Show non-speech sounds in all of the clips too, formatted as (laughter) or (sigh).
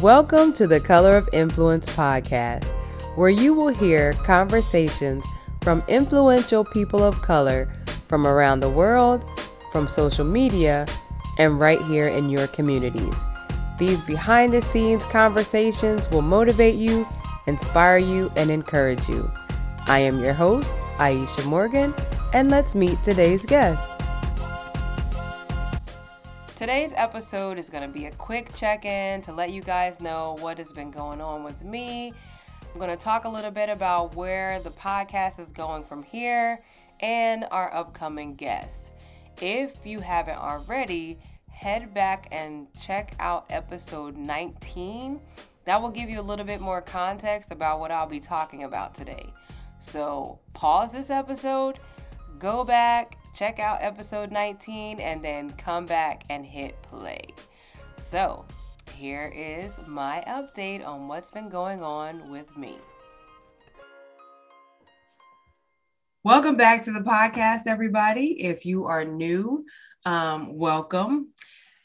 Welcome to the Color of Influence podcast, where you will hear conversations from influential people of color from around the world, from social media, and right here in your communities. These behind the scenes conversations will motivate you, inspire you, and encourage you. I am your host, Aisha Morgan, and let's meet today's guest. Today's episode is going to be a quick check in to let you guys know what has been going on with me. I'm going to talk a little bit about where the podcast is going from here and our upcoming guests. If you haven't already, head back and check out episode 19. That will give you a little bit more context about what I'll be talking about today. So, pause this episode, go back, check out episode 19 and then come back and hit play. So, here is my update on what's been going on with me. Welcome back to the podcast, everybody. If you are new, um, welcome.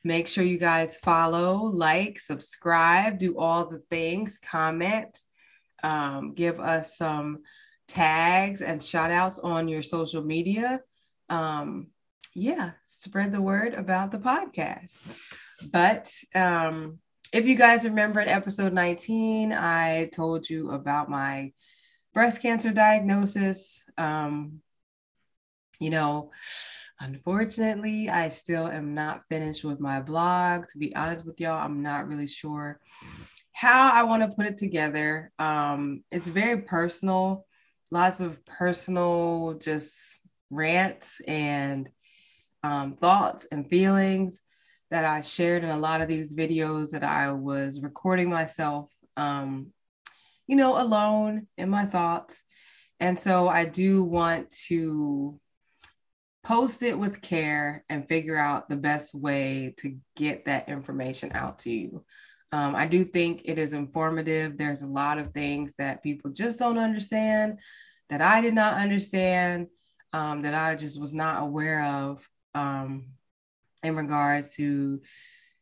Make sure you guys follow, like, subscribe, do all the things, comment, um, give us some tags and shout outs on your social media um, yeah, spread the word about the podcast. But um, if you guys remember in episode 19, I told you about my breast cancer diagnosis. Um, you know, unfortunately, I still am not finished with my blog. To be honest with y'all, I'm not really sure how I want to put it together. Um, it's very personal, lots of personal, just rants and um, thoughts and feelings that I shared in a lot of these videos that I was recording myself, um, you know, alone in my thoughts. And so I do want to post it with care and figure out the best way to get that information out to you. Um, I do think it is informative. There's a lot of things that people just don't understand that I did not understand um, that I just was not aware of um, in regards to,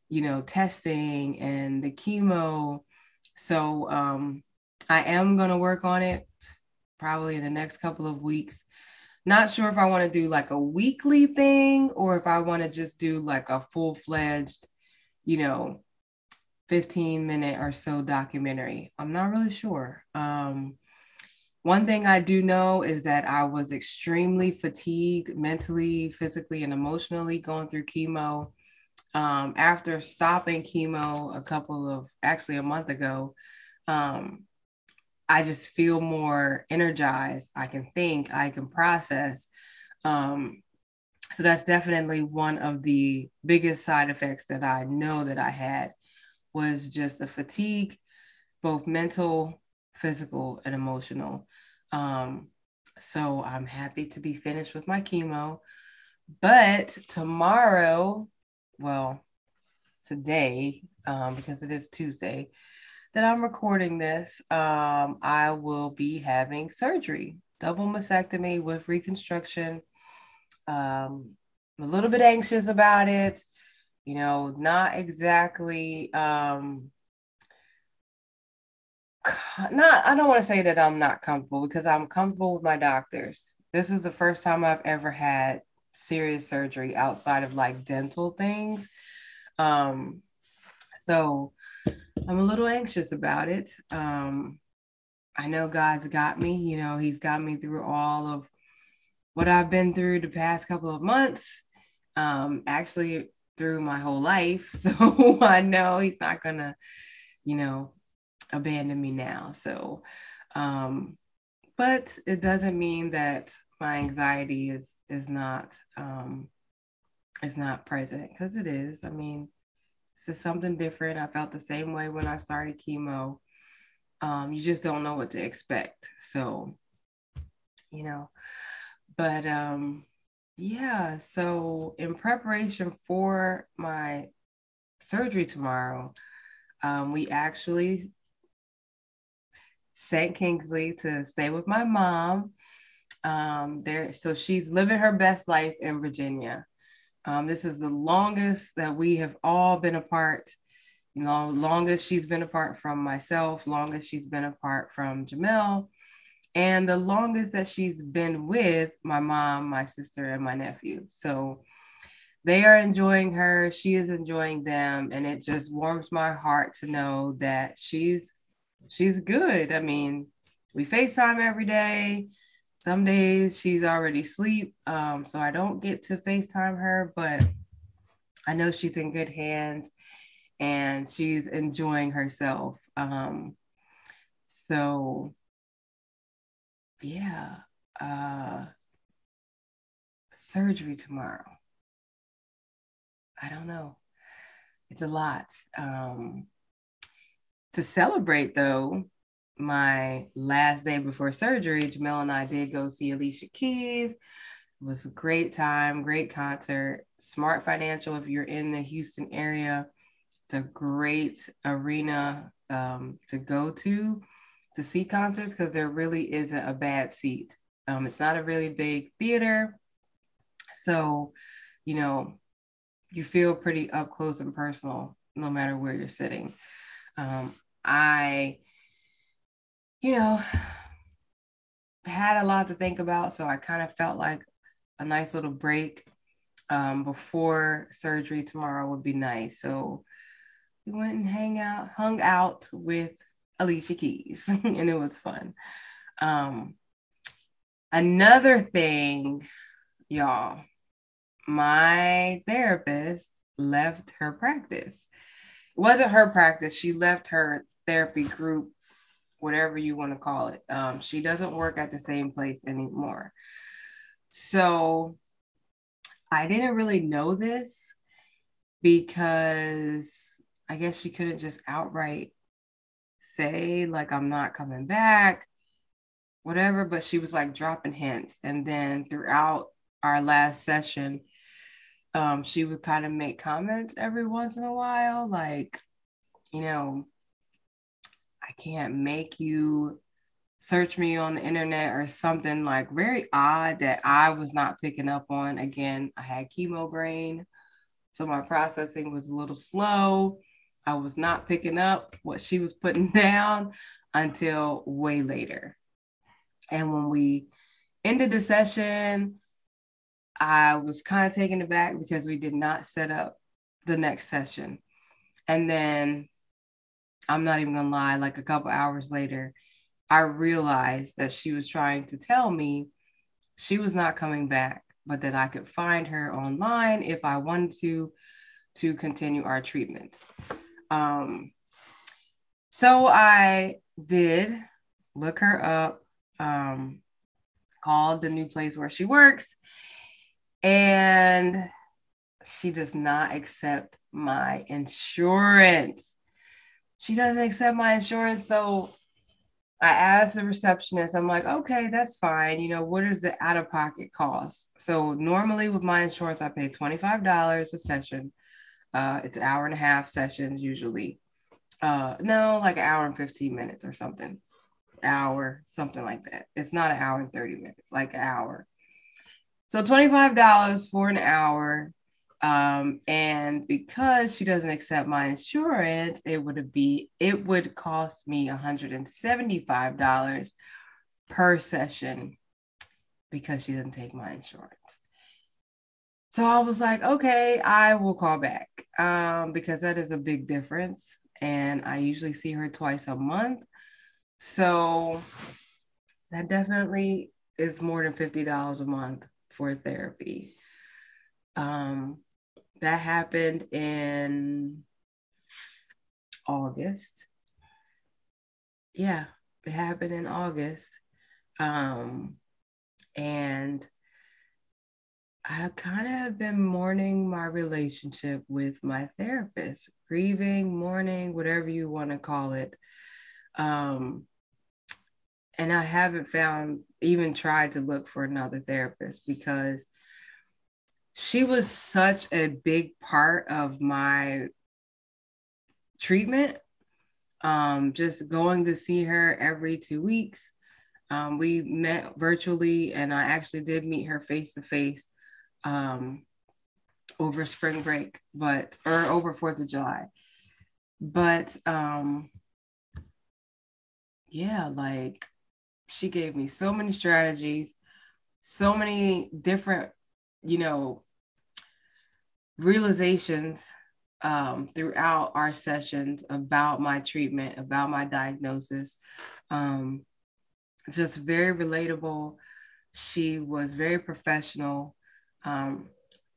you know, testing and the chemo. So um, I am going to work on it probably in the next couple of weeks. Not sure if I want to do like a weekly thing or if I want to just do like a full fledged, you know, 15 minute or so documentary. I'm not really sure. Um, one thing I do know is that I was extremely fatigued mentally, physically, and emotionally going through chemo. Um, after stopping chemo a couple of actually a month ago, um, I just feel more energized. I can think, I can process. Um, so that's definitely one of the biggest side effects that I know that I had was just the fatigue, both mental physical and emotional. Um, so I'm happy to be finished with my chemo. But tomorrow, well, today, um, because it is Tuesday that I'm recording this, um, I will be having surgery, double mastectomy with reconstruction. Um, I'm a little bit anxious about it, you know, not exactly um, not I don't want to say that I'm not comfortable because I'm comfortable with my doctors. This is the first time I've ever had serious surgery outside of like dental things. Um so I'm a little anxious about it. Um I know God's got me, you know, he's got me through all of what I've been through the past couple of months. Um actually through my whole life. (laughs) So I know he's not going to, you know, abandon me now. So, um, but it doesn't mean that my anxiety is is not um, is not present because it is. I mean, it's just something different. I felt the same way when I started chemo. Um, you just don't know what to expect. So, you know, but um, yeah. So in preparation for my surgery tomorrow, um, we actually St. Kingsley to stay with my mom. Um, there, so she's living her best life in Virginia. Um, this is the longest that we have all been apart. You know, longest she's been apart from myself, longest she's been apart from Jamel, and the longest that she's been with my mom, my sister, and my nephew. So they are enjoying her, she is enjoying them, and it just warms my heart to know that she's she's good. I mean, we FaceTime every day. Some days she's already asleep, um, so I don't get to FaceTime her, but I know she's in good hands and she's enjoying herself. Um, so, yeah, uh, surgery tomorrow. I don't know. It's a lot. Um, to celebrate, though, my last day before surgery, Jamel and I did go see Alicia Keys. It was a great time, great concert. Smart Financial, if you're in the Houston area, it's a great arena um, to go to to see concerts because there really isn't a bad seat. Um, it's not a really big theater. So, you know, you feel pretty up close and personal no matter where you're sitting. Um, I, you know, had a lot to think about. So I kind of felt like a nice little break um, before surgery tomorrow would be nice. So we went and hang out, hung out with Alicia Keys, (laughs) and it was fun. Um, another thing, y'all, my therapist left her practice. Wasn't her practice. She left her therapy group, whatever you want to call it. Um, she doesn't work at the same place anymore. So I didn't really know this because I guess she couldn't just outright say, like, I'm not coming back, whatever. But she was like dropping hints. And then throughout our last session, um, she would kind of make comments every once in a while, like, you know, I can't make you search me on the internet or something like very odd that I was not picking up on. Again, I had chemo brain, so my processing was a little slow. I was not picking up what she was putting (laughs) down until way later. And when we ended the session, I was kind of taken aback because we did not set up the next session. And then I'm not even gonna lie, like a couple hours later, I realized that she was trying to tell me she was not coming back, but that I could find her online if I wanted to to continue our treatment. Um, so I did look her up, um, called the new place where she works, and she does not accept my insurance. She doesn't accept my insurance. So I asked the receptionist, I'm like, okay, that's fine. You know, what is the out of pocket cost? So normally with my insurance, I pay $25 a session. Uh, it's an hour and a half sessions usually. Uh, no, like an hour and 15 minutes or something. Hour, something like that. It's not an hour and 30 minutes, like an hour. So $25 for an hour. Um, and because she doesn't accept my insurance, it would be it would cost me $175 per session because she doesn't take my insurance. So I was like, okay, I will call back um, because that is a big difference. And I usually see her twice a month. So that definitely is more than $50 a month for therapy. Um, that happened in August. Yeah, it happened in August. Um, and I kind of have been mourning my relationship with my therapist, grieving, mourning, whatever you want to call it. Um, and I haven't found, even tried to look for another therapist because she was such a big part of my treatment. Um, just going to see her every two weeks. Um, we met virtually, and I actually did meet her face to face over spring break, but or over Fourth of July. but um yeah, like she gave me so many strategies, so many different, you know, realizations um, throughout our sessions about my treatment, about my diagnosis. Um, just very relatable. She was very professional. Um,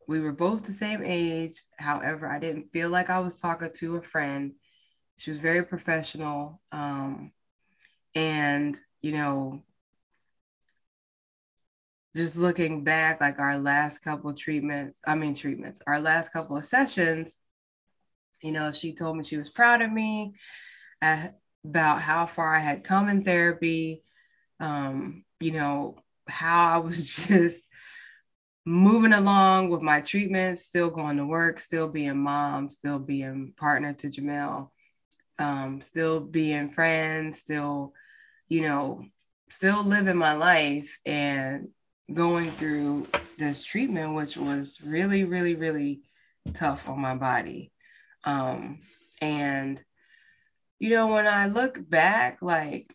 we were both the same age. However, I didn't feel like I was talking to a friend. She was very professional. Um, and, you know, just looking back, like our last couple treatments, I mean, treatments, our last couple of sessions, you know, she told me she was proud of me about how far I had come in therapy, um, you know, how I was (laughs) just moving along with my treatment, still going to work, still being mom, still being partner to Jamel, um, still being friends, still, you know, still living my life and going through this treatment, which was really, really, really tough on my body. Um, and, you know, when I look back, like,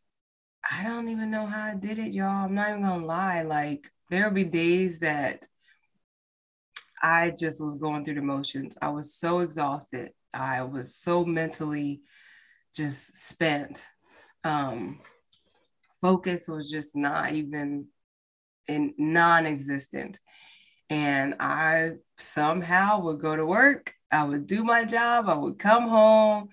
I don't even know how I did it, y'all. I'm not even gonna lie. Like, there'll be days that I just was going through the motions. I was so exhausted. I was so mentally just spent. Um, focus was just not even in non-existent. And I somehow would go to work, I would do my job, I would come home,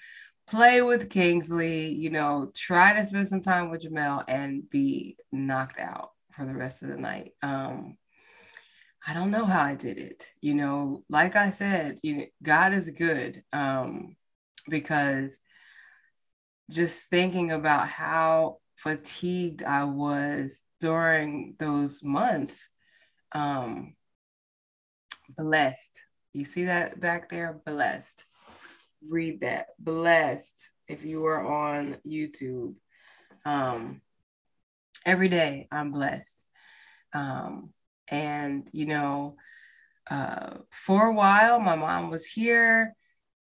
play with Kingsley, you know, try to spend some time with Jamel and be knocked out for the rest of the night. Um, I don't know how I did it. You know, like I said, you know, God is good um, because just thinking about how fatigued I was during those months, um, blessed. You see that back there? Blessed. Read that. Blessed if you are on YouTube. Um, every day I'm blessed. Um, and, you know, uh, for a while, my mom was here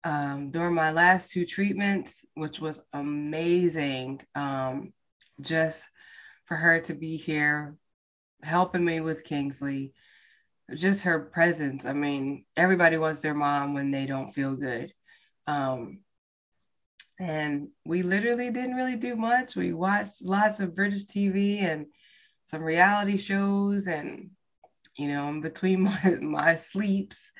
um, during my last two treatments, which was amazing. Um, just for her to be here helping me with Kingsley. Just her presence. I mean, everybody wants their mom when they don't feel good. Um, and we literally didn't really do much. We watched lots of British TV and some reality shows and you know, in between (laughs) my, my sleeps.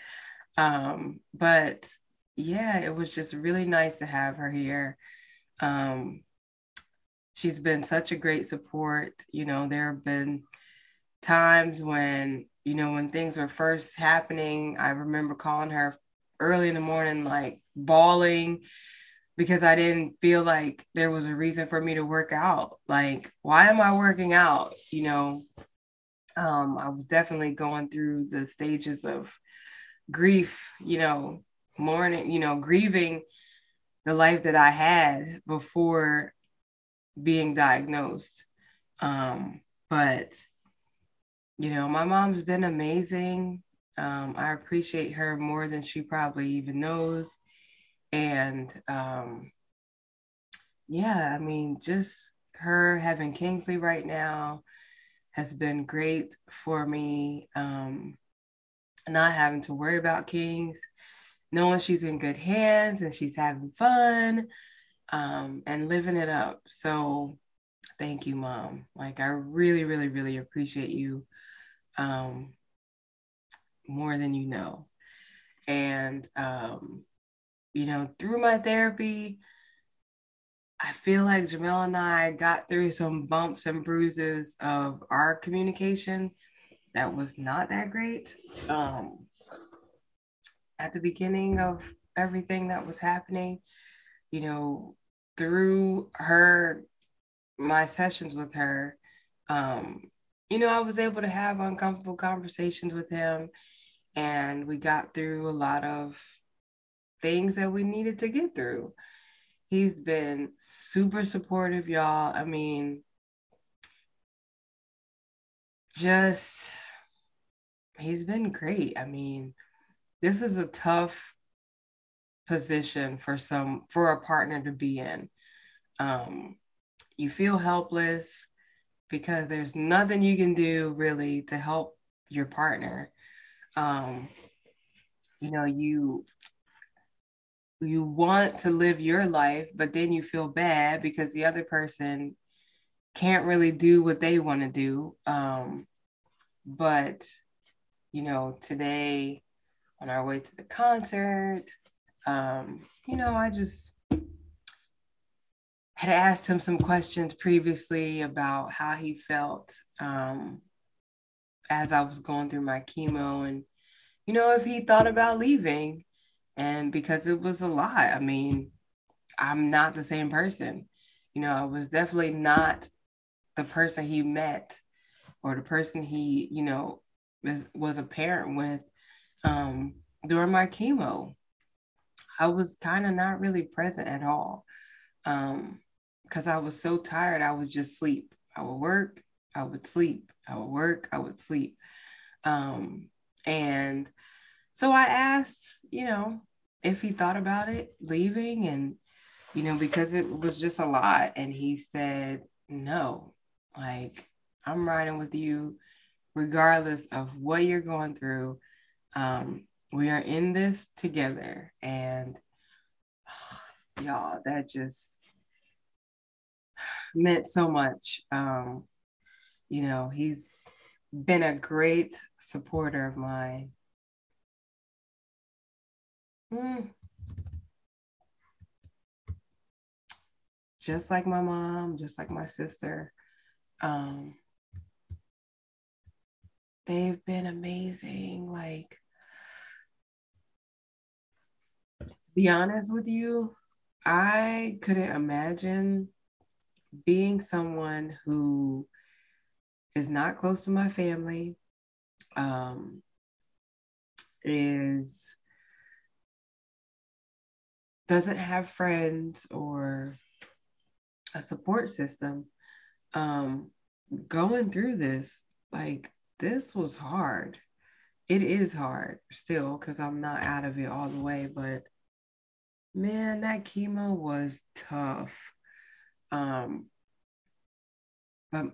Um, but yeah, it was just really nice to have her here. Um, she's been such a great support. You know, there have been times when, you know, when things were first happening, I remember calling her early in the morning, like bawling because I didn't feel like there was a reason for me to work out. Like, why am I working out? You know, um, I was definitely going through the stages of grief, you know, mourning, you know, grieving the life that I had before being diagnosed. Um, but, you know, my mom's been amazing. Um, I appreciate her more than she probably even knows. And um, yeah, I mean, just her having Kingsley right now, has been great for me. Um, not having to worry about Kings, knowing she's in good hands and she's having fun um, and living it up. So thank you, mom. Like, I really, really, really appreciate you um, more than you know. And, um, you know, through my therapy, I feel like Jamel and I got through some bumps and bruises of our communication that was not that great. Um, at the beginning of everything that was happening, you know, through her, my sessions with her, um, you know, I was able to have uncomfortable conversations with him, and we got through a lot of things that we needed to get through. He's been super supportive, y'all. I mean, just he's been great. I mean, this is a tough position for some for a partner to be in. Um, you feel helpless because there's nothing you can do really to help your partner. Um, you know, you you want to live your life, but then you feel bad because the other person can't really do what they want to do. Um, but you know, today on our way to the concert, um, you know, I just had asked him some questions previously about how he felt um, as I was going through my chemo and, you know, if he thought about leaving. And because it was a lot, I mean, I'm not the same person. You know, I was definitely not the person he met or the person he, you know, was, was a parent with um, during my chemo. I was kind of not really present at all because um, I was so tired. I would just sleep. I would work, I would sleep. I would work, I would sleep. Um, and so I asked, you know, if he thought about it leaving and, you know, because it was just a lot. And he said, no, like I'm riding with you regardless of what you're going through. Um, we are in this together. And oh, (sighs) y'all, that just (sighs) meant so much. Um, you know, he's been a great supporter of mine. Mm. Just like my mom, just like my sister. Um, they've been amazing. Like, to be honest with you, I couldn't imagine being someone who is not close to my family, um, is doesn't have friends or a support system. Um, going through this like this was hard. It is hard still because i'm not out of it all the way but man that chemo was tough um but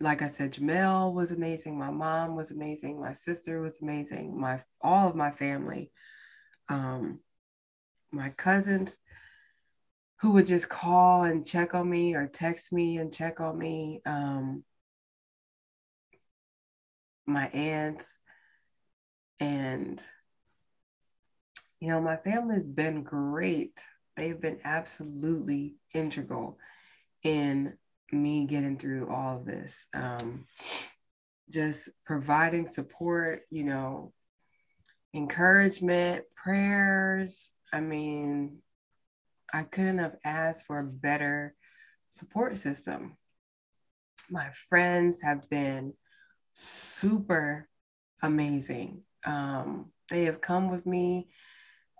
like I said, Jamel was amazing. My mom was amazing. My sister was amazing. My all of my family, um, my cousins, who would just call and check on me or text me and check on me. Um, my aunts, and you know, my family's been great. They've been absolutely integral in me getting through all of this. Um, just providing support, you know, encouragement, prayers. I mean, I couldn't have asked for a better support system. My friends have been super amazing. Um, they have come with me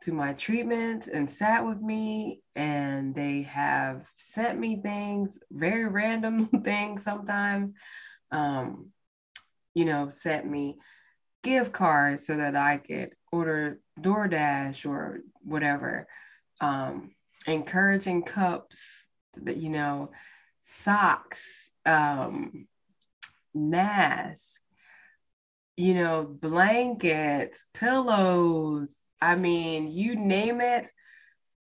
to my treatments and sat with me and they have sent me things very random (laughs) things sometimes um you know sent me gift cards so that i could order DoorDash or whatever um encouraging cups that you know socks um masks you know blankets pillows I mean, you name it,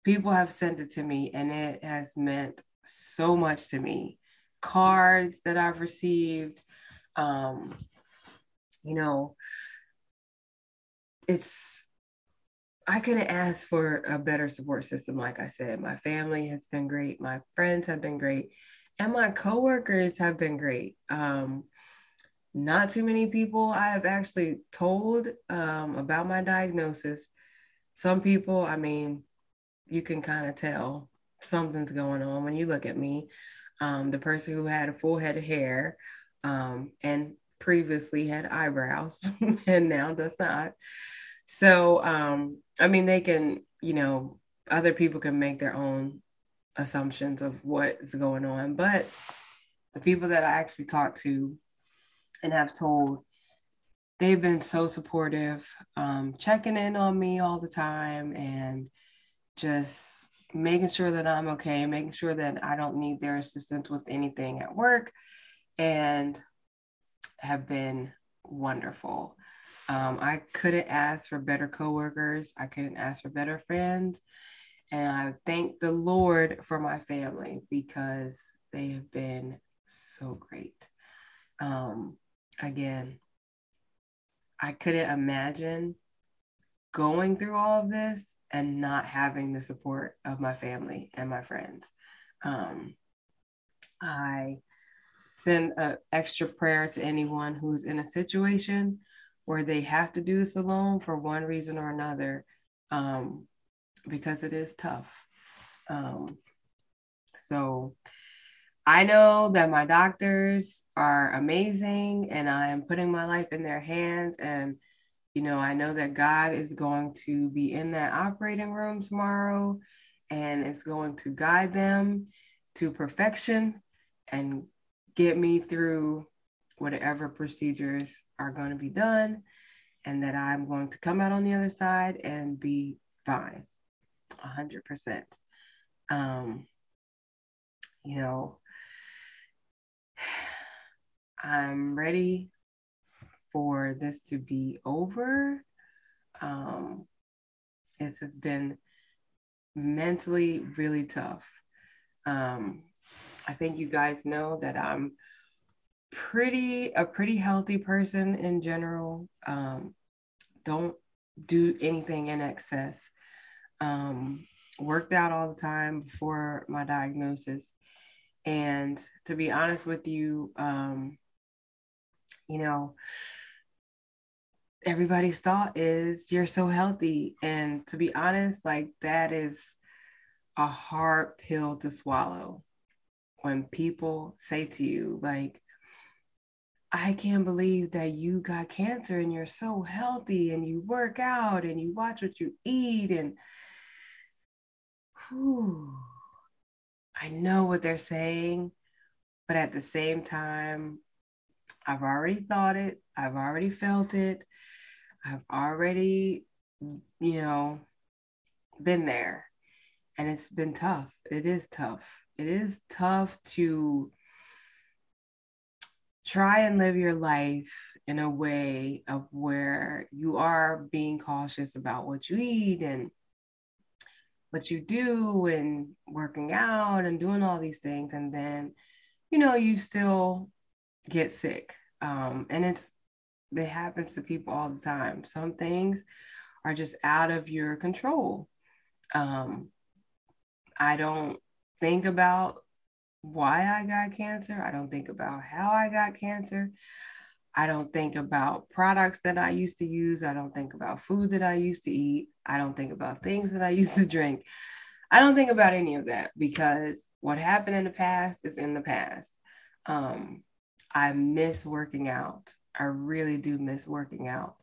people have sent it to me, and it has meant so much to me. Cards that I've received, um, you know, it's I couldn't ask for a better support system. Like I said, my family has been great, my friends have been great, and my coworkers have been great. Um, not too many people I have actually told um, about my diagnosis, some people, I mean, you can kind of tell something's going on when you look at me. Um, the person who had a full head of hair um, and previously had eyebrows (laughs) and now does not. So, um, I mean, they can, you know, other people can make their own assumptions of what's going on, but the people that I actually talked to and have told they've been so supportive, um, checking in on me all the time and, just making sure that I'm okay, making sure that I don't need their assistance with anything at work, and have been wonderful. Um, I couldn't ask for better coworkers. I couldn't ask for better friends. And I thank the Lord for my family because they have been so great. Um, again, I couldn't imagine going through all of this and not having the support of my family and my friends. Um, I send an extra prayer to anyone who's in a situation where they have to do this alone for one reason or another, um, because it is tough. Um, so I know that my doctors are amazing and I am putting my life in their hands. And, you know, I know that God is going to be in that operating room tomorrow and it's going to guide them to perfection and get me through whatever procedures are going to be done and that I'm going to come out on the other side and be fine 100%. Um, you know, I'm ready for this to be over. Um, this has been mentally really tough. Um, I think you guys know that I'm pretty a pretty healthy person in general. Um, don't do anything in excess. Um, worked out all the time before my diagnosis. And to be honest with you, um, you know, everybody's thought is you're so healthy. And to be honest, like that is a hard pill to swallow when people say to you, like, I can't believe that you got cancer and you're so healthy and you work out and you watch what you eat and whew, I know what they're saying, but at the same time, I've already thought it, I've already felt it, I've already, you know, been there. And it's been tough. It is tough. It is tough to try and live your life in a way of where you are being cautious about what you eat and what you do and working out and doing all these things and then you know you still get sick um, and it's it happens to people all the time some things are just out of your control um, i don't think about why I got cancer. I don't think about how I got cancer. I don't think about products that I used to use. I don't think about food that I used to eat. I don't think about things that I (laughs) used to drink. I don't think about any of that because what happened in the past is in the past. Um, I miss working out. I really do miss working out.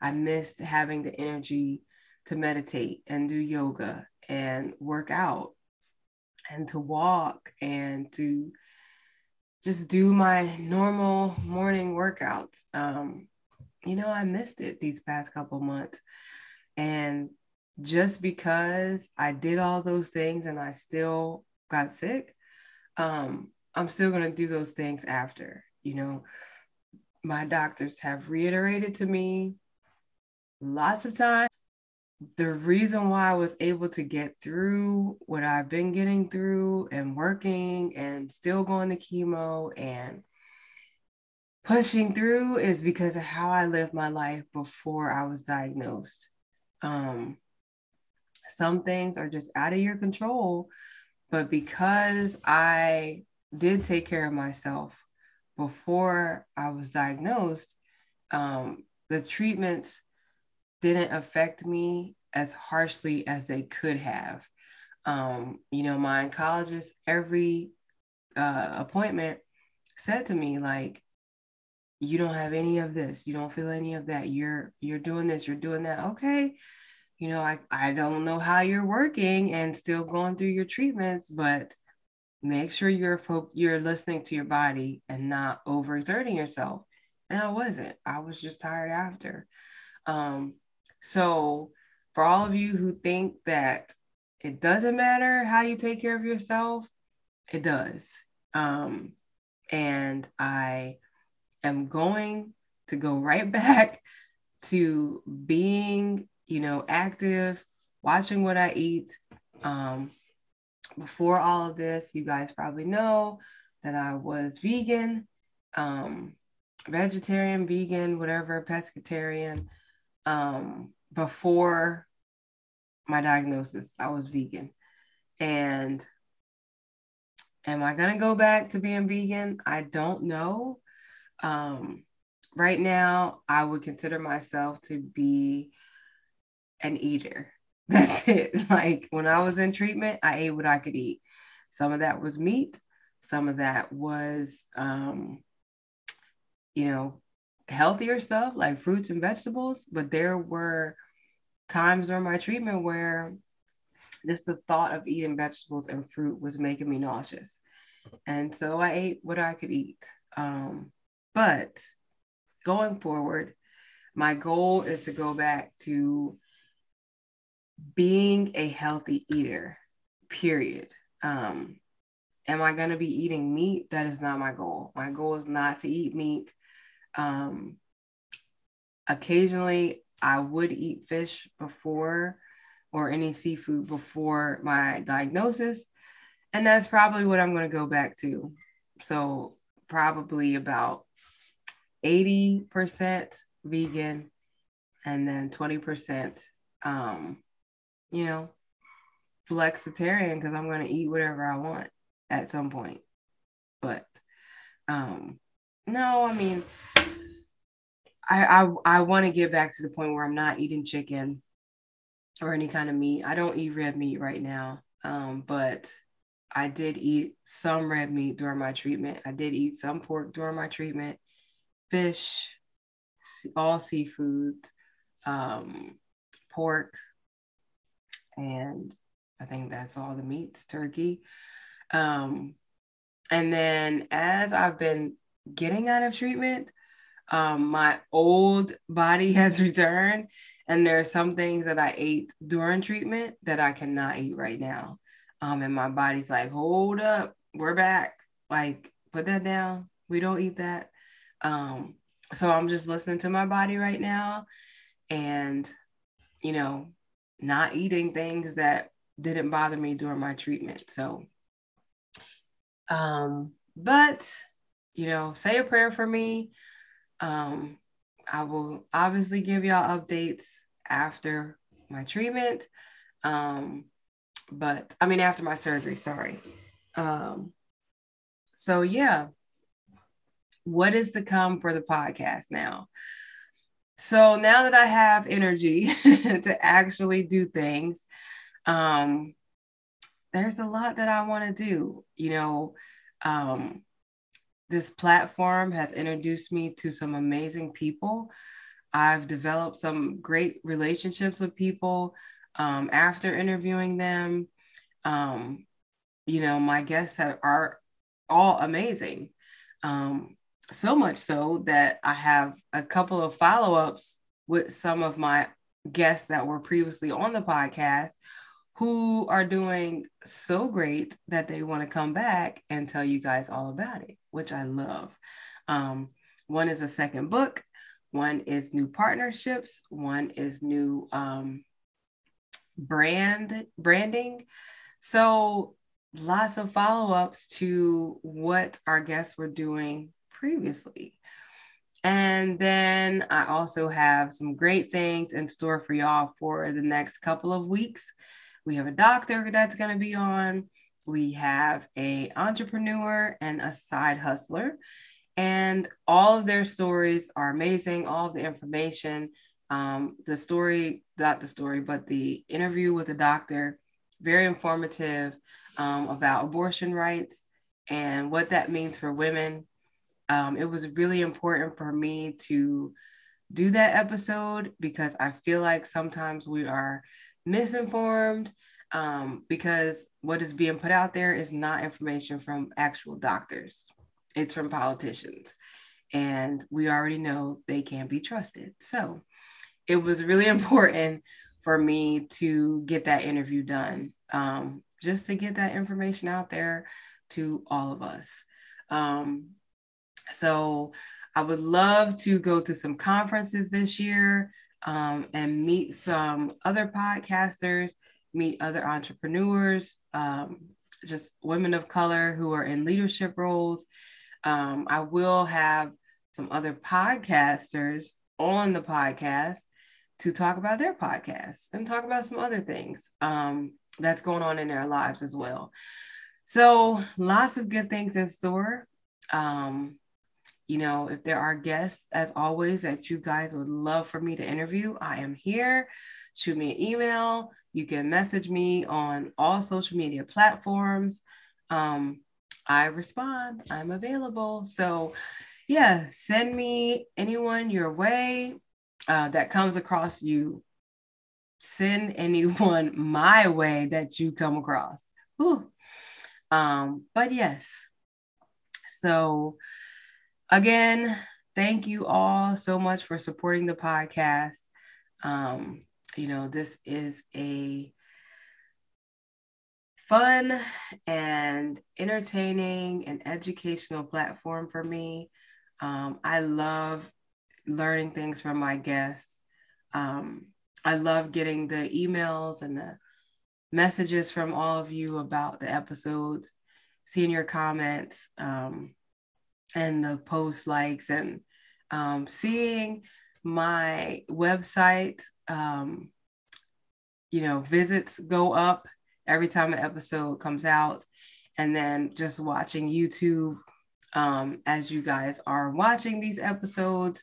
I missed having the energy to meditate and do yoga and work out and to walk and to just do my normal morning workouts. Um, you know, I missed it these past couple months. And just because I did all those things and I still got sick, um, I'm still going to do those things after. You know, my doctors have reiterated to me lots of times the reason why I was able to get through what I've been getting through and working and still going to chemo and pushing through is because of how I lived my life before I was diagnosed. Um, some things are just out of your control, but because I did take care of myself before I was diagnosed, um, the treatments didn't affect me as harshly as they could have. Um, you know, my oncologist, every uh, appointment said to me, like, you don't have any of this, you don't feel any of that. You're you're doing this, you're doing that. Okay. You know, I, I don't know how you're working and still going through your treatments, but make sure you're fo- you're listening to your body and not overexerting yourself. And I wasn't. I was just tired after. Um, so, for all of you who think that it doesn't matter how you take care of yourself. It does. Um, and I am going to go right (laughs) back to being, you know, active, watching what I eat. Um, before all of this, you guys probably know that I was vegan, um, vegetarian, vegan, whatever, pescatarian. Um, before my diagnosis, I was vegan. And am I going to go back to being vegan? I don't know. Um, right now, I would consider myself to be an eater. (laughs) That's it. Like when I was in treatment, I ate what I could eat. Some of that was meat, some of that was, um, you know, healthier stuff like fruits and vegetables. But there were times during my treatment where just the thought of eating vegetables and fruit was making me nauseous. And so I ate what I could eat. Um, but going forward, my goal is to go back to being a healthy eater, period. Um, am I going to be eating meat? That is not my goal. My goal is not to eat meat. Um, occasionally, I would eat fish before or any seafood before my diagnosis. And that's probably what I'm going to go back to. So, probably about 80% vegan and then 20% um, you know, flexitarian because I'm going to eat whatever I want at some point. But um no, I mean I I, I want to get back to the point where I'm not eating chicken or any kind of meat. I don't eat red meat right now. Um, but I did eat some red meat during my treatment. I did eat some pork during my treatment, fish, all seafood, um, pork, and I think that's all the meats, turkey. Um, and then as I've been getting out of treatment, um, my old body (laughs) has returned, and there are some things that I ate during treatment that I cannot eat right now. Um, and my body's like, hold up, we're back. Like, put that down. We don't eat that. Um, so I'm just listening to my body right now, and you know, not eating things that didn't bother me during my treatment. So, um, but you know, say a prayer for me. Um, I will obviously give y'all updates after my treatment. Um, but I mean, after my surgery, sorry. Um, so yeah, what is to come for the podcast now? So now that I have energy (laughs) to actually do things, um, there's a lot that I want to do. You know, um, this platform has introduced me to some amazing people. I've developed some great relationships with people um, after interviewing them. Um, you know, my guests have, are all amazing. Um, so much so that I have a couple of follow ups with some of my guests that were previously on the podcast who are doing so great that they want to come back and tell you guys all about it, which I love. Um, one is a second book, one is new partnerships, one is new um, brand branding. So lots of follow-ups to what our guests were doing previously. And then I also have some great things in store for y'all for the next couple of weeks. We have a doctor that's going to be on. We have a entrepreneur and a side hustler. And all of their stories are amazing. All the information, um, the story, not the story, but the interview with the doctor, very informative um, about abortion rights and what that means for women um, it was really important for me to do that episode because I feel like sometimes we are misinformed um, because what is being put out there is not information from actual doctors, it's from politicians. And we already know they can't be trusted. So it was really (laughs) important for me to get that interview done, um, just to get that information out there to all of us. Um, so I would love to go to some conferences this year um, and meet some other podcasters, meet other entrepreneurs, um, just women of color who are in leadership roles. Um, I will have some other podcasters on the podcast to talk about their podcasts and talk about some other things um, that's going on in their lives as well. So, lots of good things in store. Um, you know, if there are guests, as always, that you guys would love for me to interview, I am here. Shoot me an email. You can message me on all social media platforms. Um, I respond, I'm available. So, yeah, send me anyone your way uh, that comes across you. Send (laughs) anyone my way that you come across. Um, but yes, so again, thank you all so much for supporting the podcast. Um, you know, this is a fun and entertaining and educational platform for me. Um, I love learning things from my guests. Um, I love getting the emails and the messages from all of you about the episodes, seeing your comments um, and the post likes, and um, seeing my website, um, you know, visits go up every time an episode comes out. And then just watching YouTube um, as you guys are watching these episodes,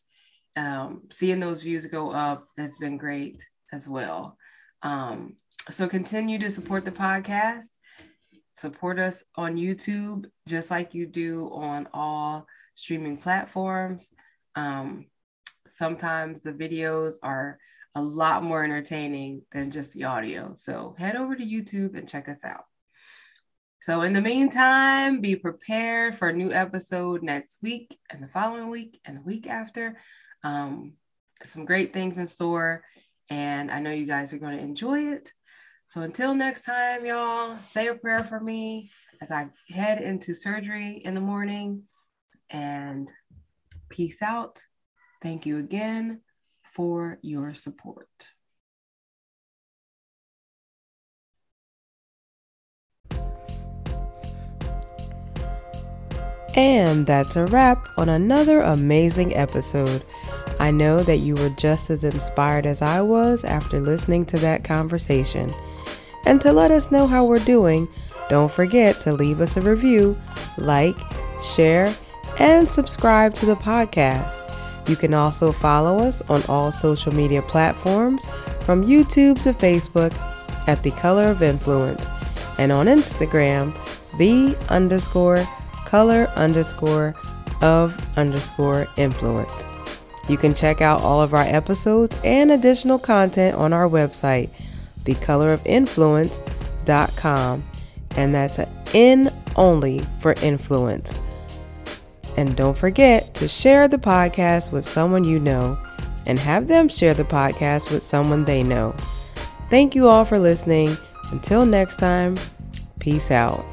um, seeing those views go up has been great as well. Um, so continue to support the podcast. Support us on YouTube, just like you do on all streaming platforms. Um, sometimes the videos are a lot more entertaining than just the audio. So head over to YouTube and check us out. So, in the meantime, be prepared for a new episode next week and the following week and the week after. Um, some great things in store, and I know you guys are going to enjoy it. So, until next time, y'all, say a prayer for me as I head into surgery in the morning. And peace out. Thank you again for your support. And that's a wrap on another amazing episode. I know that you were just as inspired as I was after listening to that conversation. And to let us know how we're doing, don't forget to leave us a review, like, share, and subscribe to the podcast. You can also follow us on all social media platforms from YouTube to Facebook at The Color of Influence and on Instagram, the underscore color underscore of underscore influence. You can check out all of our episodes and additional content on our website, thecolorofinfluence.com. And that's an N only for influence. And don't forget to share the podcast with someone you know and have them share the podcast with someone they know. Thank you all for listening. Until next time, peace out.